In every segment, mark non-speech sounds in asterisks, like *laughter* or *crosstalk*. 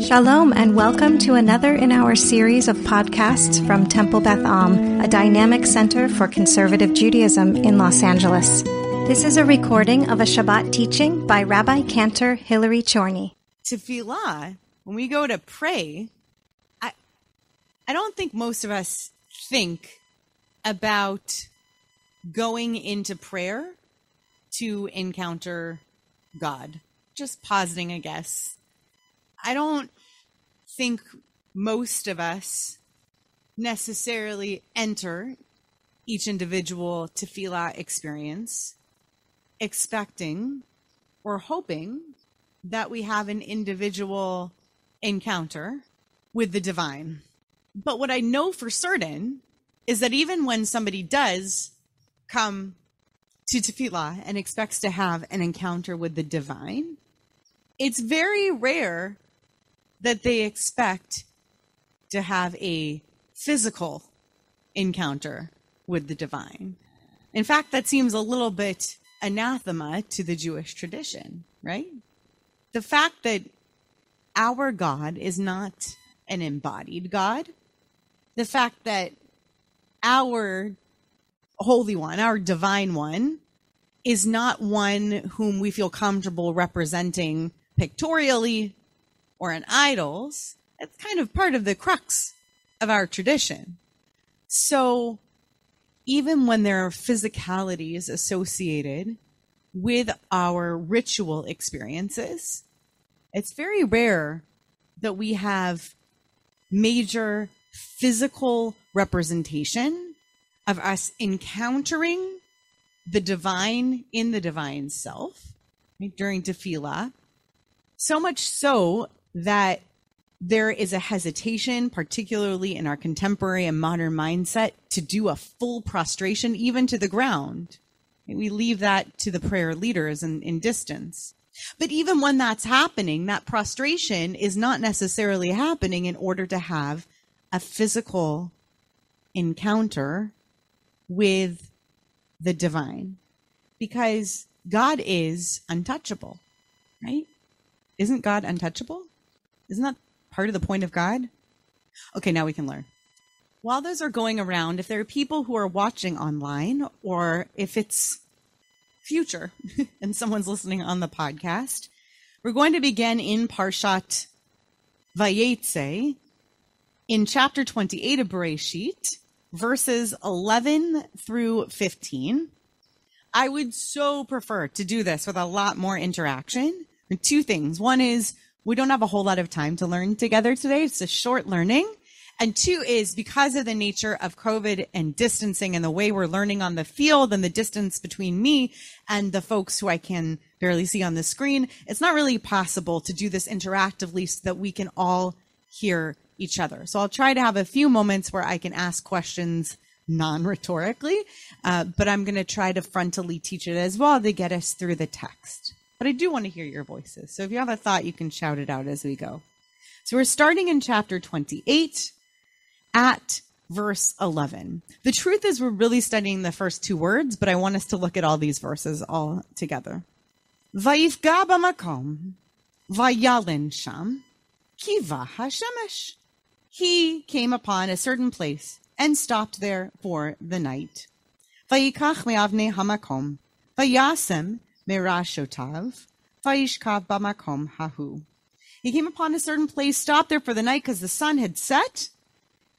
Shalom, and welcome to another in our series of podcasts from Temple Beth Am, a dynamic center for conservative Judaism in Los Angeles. This is a recording of a Shabbat teaching by Rabbi Cantor Hilary Chorny. Tefillah, when we go to pray, I, I don't think most of us think about going into prayer to encounter God. Just positing, I guess. I don't think most of us necessarily enter each individual tefillah experience expecting or hoping that we have an individual encounter with the divine. But what I know for certain is that even when somebody does come to tefillah and expects to have an encounter with the divine, it's very rare that they expect to have a physical encounter with the divine. In fact, that seems a little bit anathema to the Jewish tradition, right? The fact that our God is not an embodied God, the fact that our Holy One, our Divine One, is not one whom we feel comfortable representing pictorially or in idols, it's kind of part of the crux of our tradition. So even when there are physicalities associated with our ritual experiences, it's very rare that we have major physical representation of us encountering the divine in the divine self during tefillah. So much so that there is a hesitation, particularly in our contemporary and modern mindset, to do a full prostration, even to the ground. We leave that to the prayer leaders in, in distance. But even when that's happening, that prostration is not necessarily happening in order to have a physical encounter with the divine. Because God is untouchable, right? Isn't God untouchable? Isn't that part of the point of God? Okay, now we can learn. While those are going around, if there are people who are watching online or if it's future *laughs* and someone's listening on the podcast, we're going to begin in Parshat Vayetze in chapter 28 of Bereshit, verses 11 through 15. I would so prefer to do this with a lot more interaction. Two things. One is we don't have a whole lot of time to learn together today. It's a short learning. And two is because of the nature of COVID and distancing and the way we're learning on the field and the distance between me and the folks who I can barely see on the screen, it's not really possible to do this interactively so that we can all hear each other. So I'll try to have a few moments where I can ask questions non-rhetorically, uh, but I'm going to try to frontally teach it as well to get us through the text but I do want to hear your voices. So if you have a thought, you can shout it out as we go. So we're starting in chapter 28 at verse 11. The truth is, we're really studying the first two words, but I want us to look at all these verses all together. Vayifga b'makom, vayalin sham, kiva. He came upon a certain place and stopped there for the night. Vayikach me'avne hamakom, vayasem Merashotav, Vaishkav Bamakom Hahu. He came upon a certain place, stopped there for the night because the sun had set,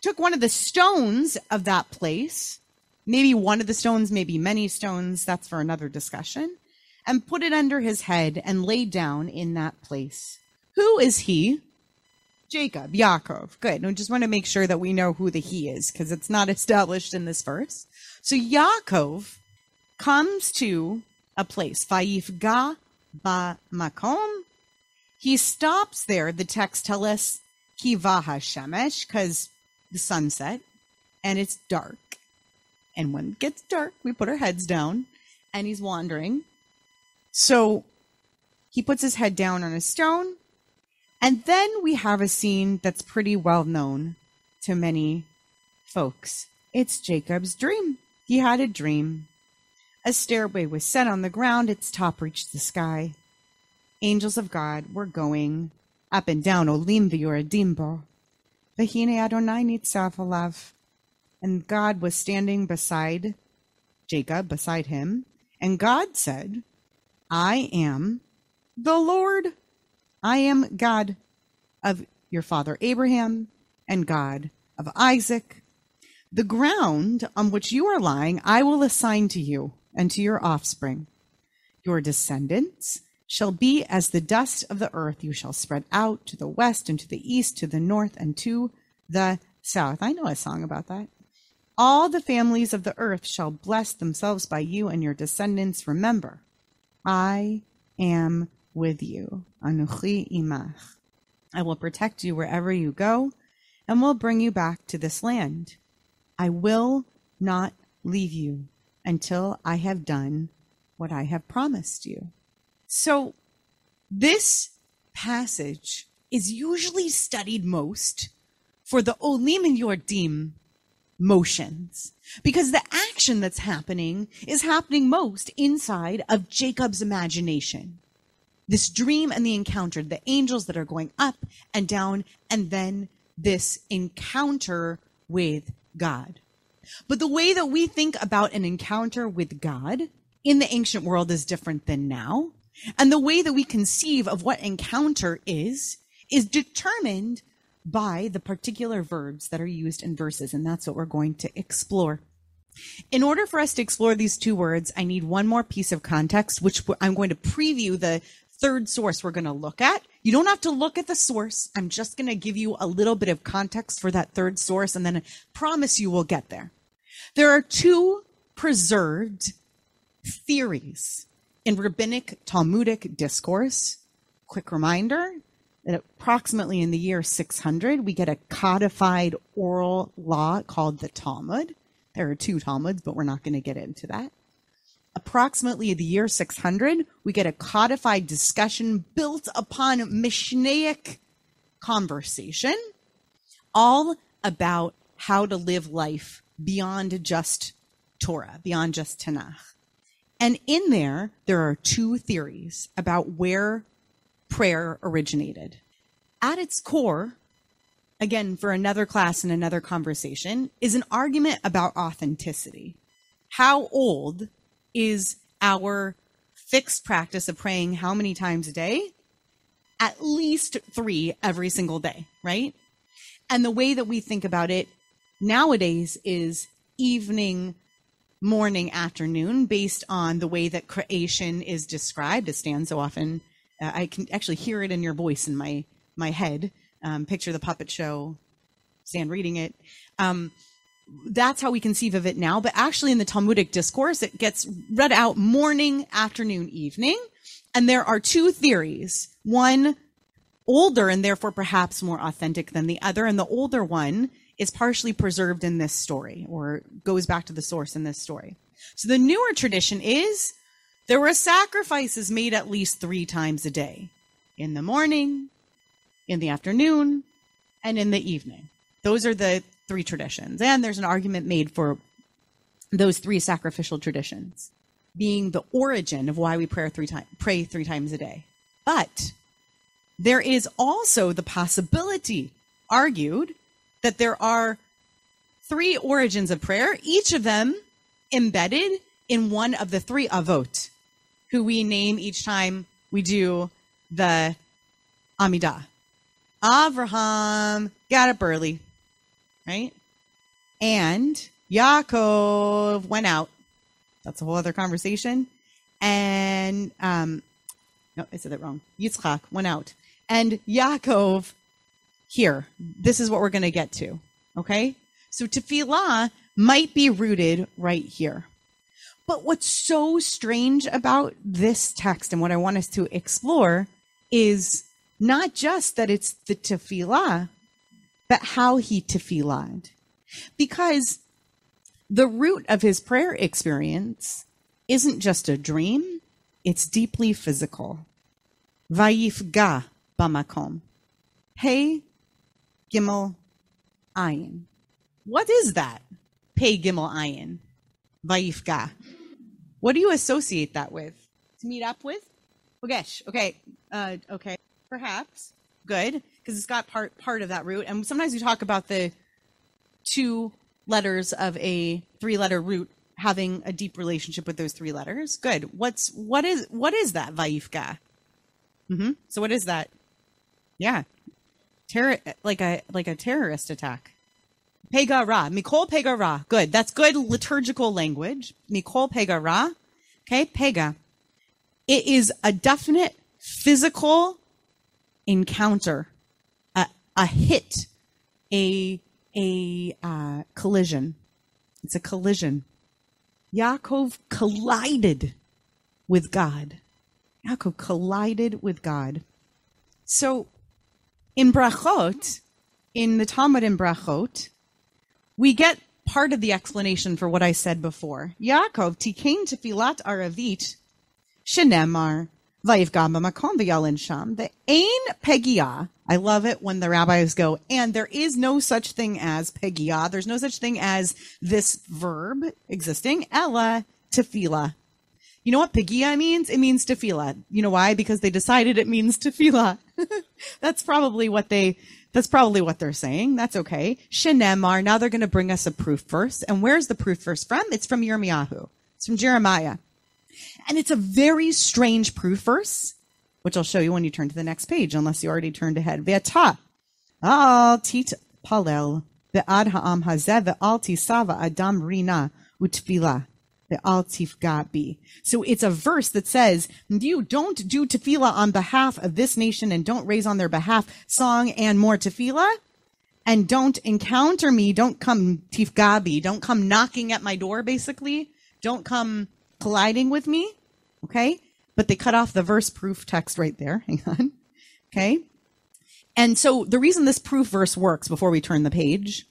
took one of the stones of that place, maybe one of the stones, maybe many stones, that's for another discussion, and put it under his head and laid down in that place. Who is he? Jacob, Yaakov. Good. I just want to make sure that we know who the he is because it's not established in this verse. So Yaakov comes to a place. Vayifga ba makom. He stops there. The text tells us kivaha shemesh because the sunset and it's dark. And when it gets dark, we put our heads down and he's wandering. So he puts his head down on a stone. And then we have a scene that's pretty well known to many folks. It's Jacob's dream. He had a dream a stairway was set on the ground, its top reached the sky. Angels of God were going up and down Olim v'Yoredim bo. V'hine Adonai nitzav alav. And God was standing beside Jacob, beside him. And God said, I am the Lord. I am God of your father Abraham and God of Isaac. The ground on which you are lying, I will assign to you and to your offspring. Your descendants shall be as the dust of the earth. You shall spread out to the west and to the east, to the north and to the south. I know a song about that. All the families of the earth shall bless themselves by you and your descendants. Remember, I am with you. Anuchi imach. I will protect you wherever you go and will bring you back to this land. I will not leave you until I have done what I have promised you. So, this passage is usually studied most for the Olim and Yordim motions because the action that's happening is happening most inside of Jacob's imagination. This dream and the encounter, the angels that are going up and down, and then this encounter with God. But the way that we think about an encounter with God in the ancient world is different than now. And the way that we conceive of what encounter is, is determined by the particular verbs that are used in verses. And that's what we're going to explore. In order for us to explore these two words, I need one more piece of context, which I'm going to preview the third source we're going to look at. You don't have to look at the source. I'm just going to give you a little bit of context for that third source, and then I promise you we'll get there. There are two preserved theories in rabbinic Talmudic discourse. Quick reminder that approximately in the year 600, we get a codified oral law called the Talmud. There are two Talmuds, but we're not going to get into that approximately the year 600, we get a codified discussion built upon Mishnaic conversation, all about how to live life beyond just Torah, beyond just Tanakh. And in there, there are two theories about where prayer originated. At its core, again, for another class and another conversation, is an argument about authenticity. How old is our fixed practice of praying how many times a day? At least three every single day, right? And the way that we think about it nowadays is evening, morning, afternoon, based on the way that creation is described. As Stan so often, uh, I can actually hear it in your voice in my my head. Um, picture the puppet show, Stan reading it. Um, that's how we conceive of it now. But actually, in the Talmudic discourse, it gets read out morning, afternoon, evening. And there are two theories one older and therefore perhaps more authentic than the other. And the older one is partially preserved in this story or goes back to the source in this story. So the newer tradition is there were sacrifices made at least three times a day in the morning, in the afternoon, and in the evening. Those are the three traditions. And there's an argument made for those three sacrificial traditions being the origin of why we pray three, time, pray three times a day. But there is also the possibility argued that there are three origins of prayer, each of them embedded in one of the three avot, who we name each time we do the Amidah. Avraham got up early, right? And Yaakov went out. That's a whole other conversation. And um, no, I said that wrong. Yitzchak went out, and Yaakov here. This is what we're going to get to. Okay, so tefillah might be rooted right here. But what's so strange about this text and what I want us to explore is not just that it's the tefillah, but how he tefillahd. Because the root of his prayer experience isn't just a dream, it's deeply physical. Vayifga bamakom. Hey, Gimel Ayin. What is that? Pei Gimel Ayin. Vayifga. What do you associate that with? To meet up with? Ogesh. Okay. Uh, okay. Perhaps. Good, because it's got part part of that root. And sometimes we talk about the two letters of a three letter root having a deep relationship with those three letters. Good. What's what is what is that Vayifga? Mm-hmm. So what is that? Yeah, terror like a like a terrorist attack. Pegara, Mikol Pegara. Good. That's good liturgical language. Mikol Pegara. Okay, Pega. It is a definite physical encounter, a, a hit, a a uh, collision. It's a collision. Yaakov collided with God. Yaakov collided with God. So in Brachot, in the Talmud in Brachot, we get part of the explanation for what I said before. Yaakov tikain tefilat aravit shenemar vayivgam b'makom v'yalin sham. The ain pegia. I love it when the rabbis go, and there is no such thing as pegia. There's no such thing as this verb existing. Ella tefila. You know what pegia means? It means tefila. You know why? Because they decided it means tefila. *laughs* That's probably what they that's probably what they're saying. That's okay. Shenemar. Now they're going to bring us a proof verse. And where's the proof verse from? It's from Yirmiyahu. It's from Jeremiah. And it's a very strange proof verse, which I'll show you when you turn to the next page, unless you already turned ahead. Ve'ata al tit palel ve'ad ha'am hazeh ve'al tisava adam rina utfilah the al tifgabi. So it's a verse that says, you don't do tefillah on behalf of this nation and don't raise on their behalf song and more tefillah. And don't encounter me. Don't come tifgabi. Don't come knocking at my door, basically. Don't come colliding with me. Okay. But they cut off the verse proof text right there. *laughs* Hang on. Okay. And so the reason this proof verse works before we turn the page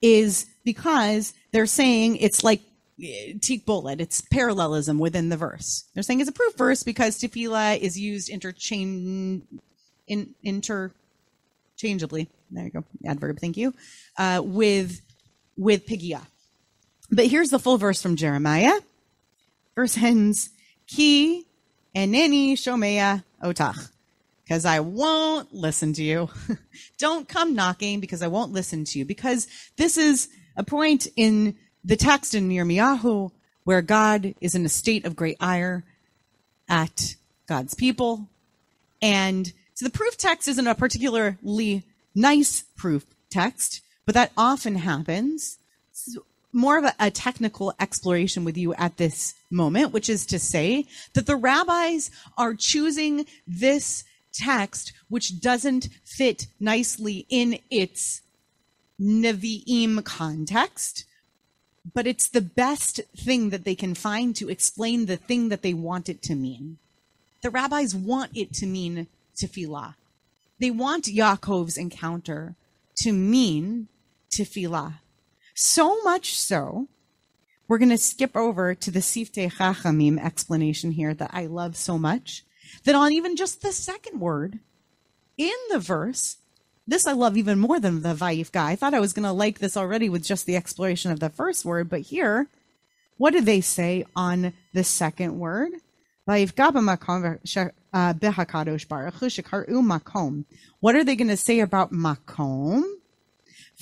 is because they're saying it's like Teak bullet. It's parallelism within the verse. They're saying it's a proof verse because tefillah is used interchange in interchangeably. There you go, adverb. Thank you. Uh, with with pigia. But here's the full verse from Jeremiah. Verse ends, Ki eneni shomea otach. Because I won't listen to you. *laughs* Don't come knocking because I won't listen to you. Because this is a point in the text in Yirmiyahu where God is in a state of great ire at God's people. And so the proof text isn't a particularly nice proof text, but that often happens. more of a, a, technical exploration with you at this moment, which is to say that the rabbis are choosing this text, which doesn't fit nicely in its Nevi'im context, but it's the best thing that they can find to explain the thing that they want it to mean. The rabbis want it to mean tefillah. They want Yaakov's encounter to mean tefillah. So much so, we're going to skip over to the Siftei Chachamim explanation here that I love so much, that on even just the second word in the verse, this I love even more than the guy. I thought I was going to like this already with just the exploration of the first word, but here, what do they say on the second word? Uh, what are they going to say about makom?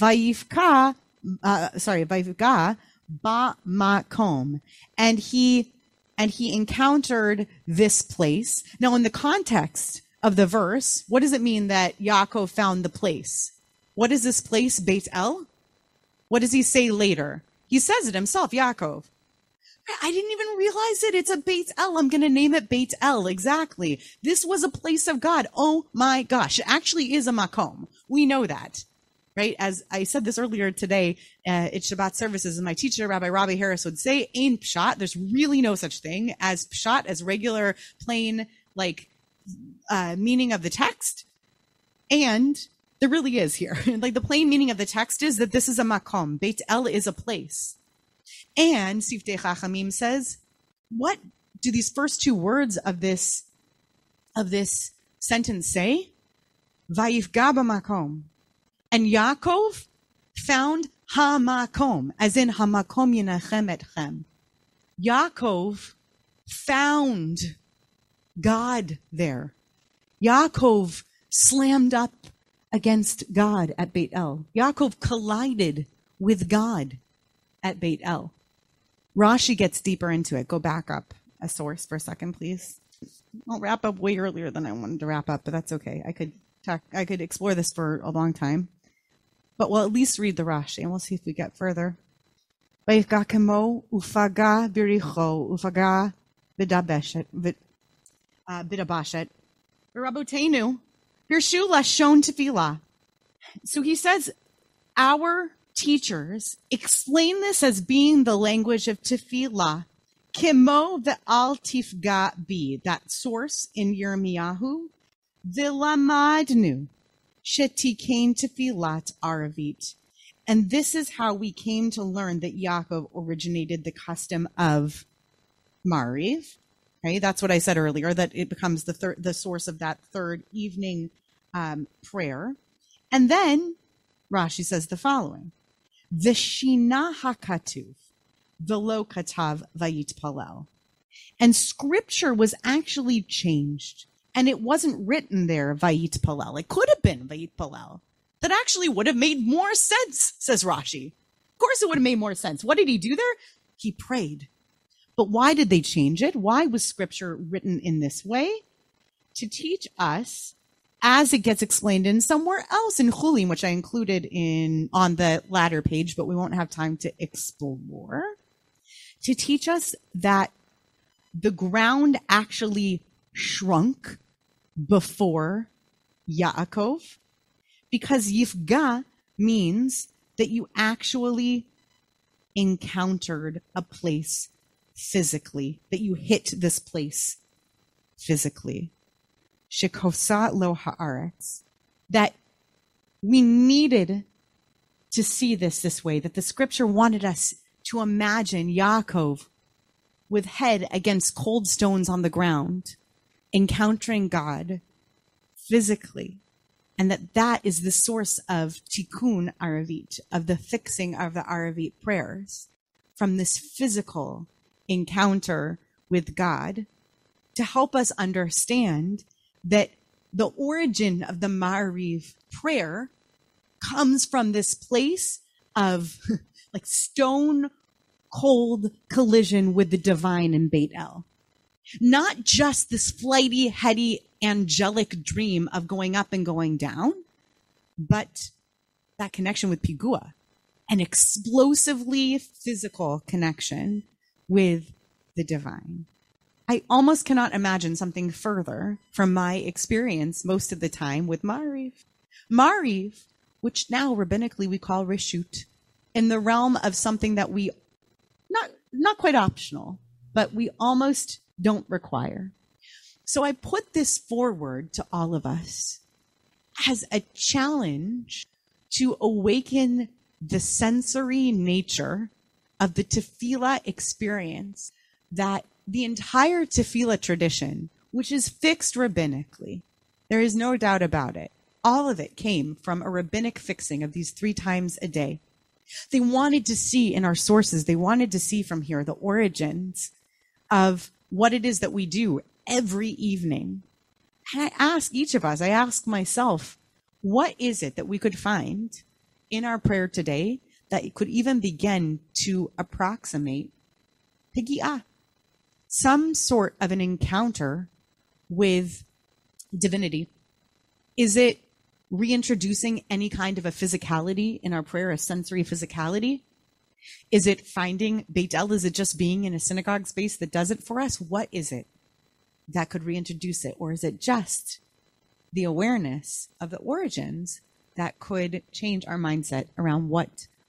Vayifga, uh, sorry, vayifga ba makom, and he and he encountered this place. Now, in the context of the verse, what does it mean that Yaakov found the place? What is this place, Beit El? What does he say later? He says it himself, Yaakov. I didn't even realize it. It's a Beit El. I'm going to name it Beit El. Exactly. This was a place of God. Oh my gosh. It actually is a makom. We know that, right? As I said this earlier today uh, at Shabbat services, and my teacher, Rabbi Robbie Harris, would say, "Ain pshat." There's really no such thing as pshat, as regular, plain, like uh, meaning of the text. And there really is here. *laughs* like the plain meaning of the text is that this is a makom. Beit El is a place. And Siftei Chachamim says, what do these first two words of this of this sentence say? Vayifga makom. And Yaakov found hamakom, as in hamakom yinachem etchem. Yaakov found God there. Yaakov slammed up against God at Beit El. Yaakov collided with God at Beit El. Rashi gets deeper into it. Go back up a source for a second, please. I'll wrap up way earlier than I wanted to wrap up, but that's okay. I could talk, I could explore this for a long time, but we'll at least read the Rashi and we'll see if we get further. ufaga uh, bidabashet rabotenu birshu lashon tefillah. So he says, our teachers explain this as being the language of tefillah Kimo ve'al tifga bi, that source in Yirmiyahu, vilamadnu, shetikain tefilat aravit. And this is how we came to learn that Yaakov originated the custom of Mariv. Okay, that's what I said earlier, that it becomes the third, the source of that third evening um, prayer. And then Rashi says the following: Vishina hakatuv velo katav vayit palel. And scripture was actually changed. And it wasn't written there, vayit palel. It could have been vayit palel. That actually would have made more sense, says Rashi. Of course it would have made more sense. What did he do there? He prayed. But why did they change it? Why was scripture written in this way? To teach us as it gets explained in somewhere else in Chulin, which I included in on the latter page, but we won't have time to explore to teach us that the ground actually shrunk before Yaakov because Yifga means that you actually encountered a place physically, that you hit this place physically. Shikosa lo haaretz. That we needed to see this this way, that the scripture wanted us to imagine Yaakov with head against cold stones on the ground, encountering God physically. And that that is the source of tikkun aravit, of the fixing of the aravit prayers from this physical encounter with God to help us understand that the origin of the Mariv prayer comes from this place of *laughs* like stone cold collision with the divine in Beit El. Not just this flighty, heady, angelic dream of going up and going down, but that connection with Pigua, an explosively physical connection with the divine. I almost cannot imagine something further from my experience most of the time with Mariv. Mariv, which now rabbinically we call Reshut, in the realm of something that we not not quite optional, but we almost don't require. So I put this forward to all of us as a challenge to awaken the sensory nature of the tefillah experience that the entire tefillah tradition, which is fixed rabbinically, there is no doubt about it. All of it came from a rabbinic fixing of these three times a day. They wanted to see in our sources, they wanted to see from here the origins of what it is that we do every evening. And I ask each of us, I ask myself, what is it that we could find in our prayer today that could even begin to approximate Pigi'ah? Some sort of an encounter with divinity. Is it reintroducing any kind of a physicality in our prayer, a sensory physicality? Is it finding Beit El? Is it just being in a synagogue space that does it for us? What is it that could reintroduce it? Or is it just the awareness of the origins that could change our mindset around what